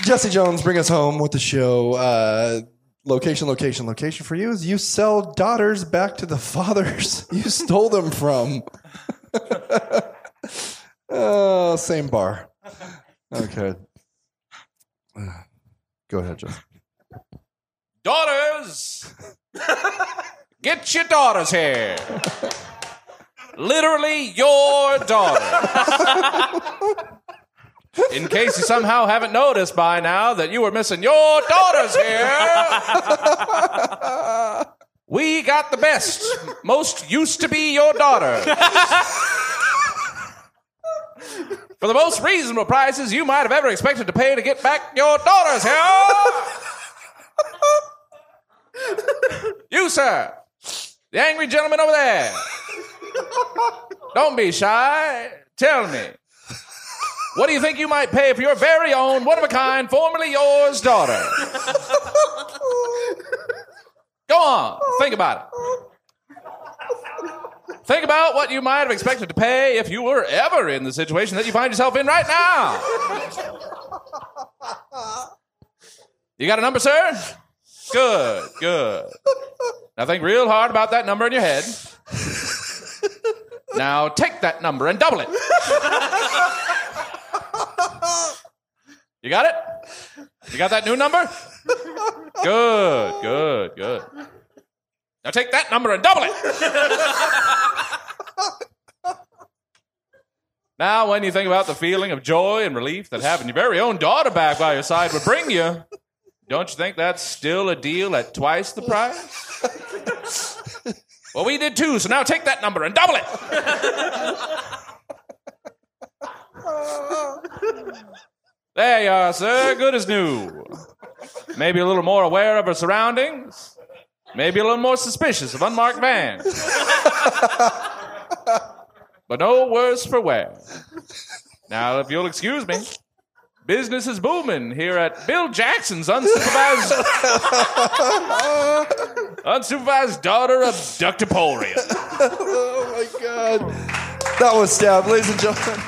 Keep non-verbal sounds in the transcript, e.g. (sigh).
Jesse Jones, bring us home with the show. Uh, location, location, location for you is you sell daughters back to the (laughs) fathers you stole them from. (laughs) oh, same bar. Okay. (sighs) Go ahead, Jesse. Daughters! Get your daughters here. Literally your daughter. (laughs) In case you somehow haven't noticed by now that you were missing your daughters here, we got the best, most used to be your daughter. For the most reasonable prices you might have ever expected to pay to get back your daughters here. You, sir, the angry gentleman over there. Don't be shy. Tell me. What do you think you might pay for your very own, one of a kind, formerly yours daughter? Go on. Think about it. Think about what you might have expected to pay if you were ever in the situation that you find yourself in right now. You got a number, sir? Good, good. Now think real hard about that number in your head. Now take that number and double it. You got it? You got that new number? Good, good, good. Now take that number and double it. now, when you think about the feeling of joy and relief that having your very own daughter back by your side would bring you, don't you think that's still a deal at twice the price? well, we did too, so now take that number and double it. There you are, sir. Good as new. Maybe a little more aware of her surroundings. Maybe a little more suspicious of unmarked vans. but no worse for wear. Now, if you'll excuse me, business is booming here at Bill Jackson's unsupervised, unsupervised daughter abductoporium. (laughs) Oh my God. That was Stab, ladies and gentlemen.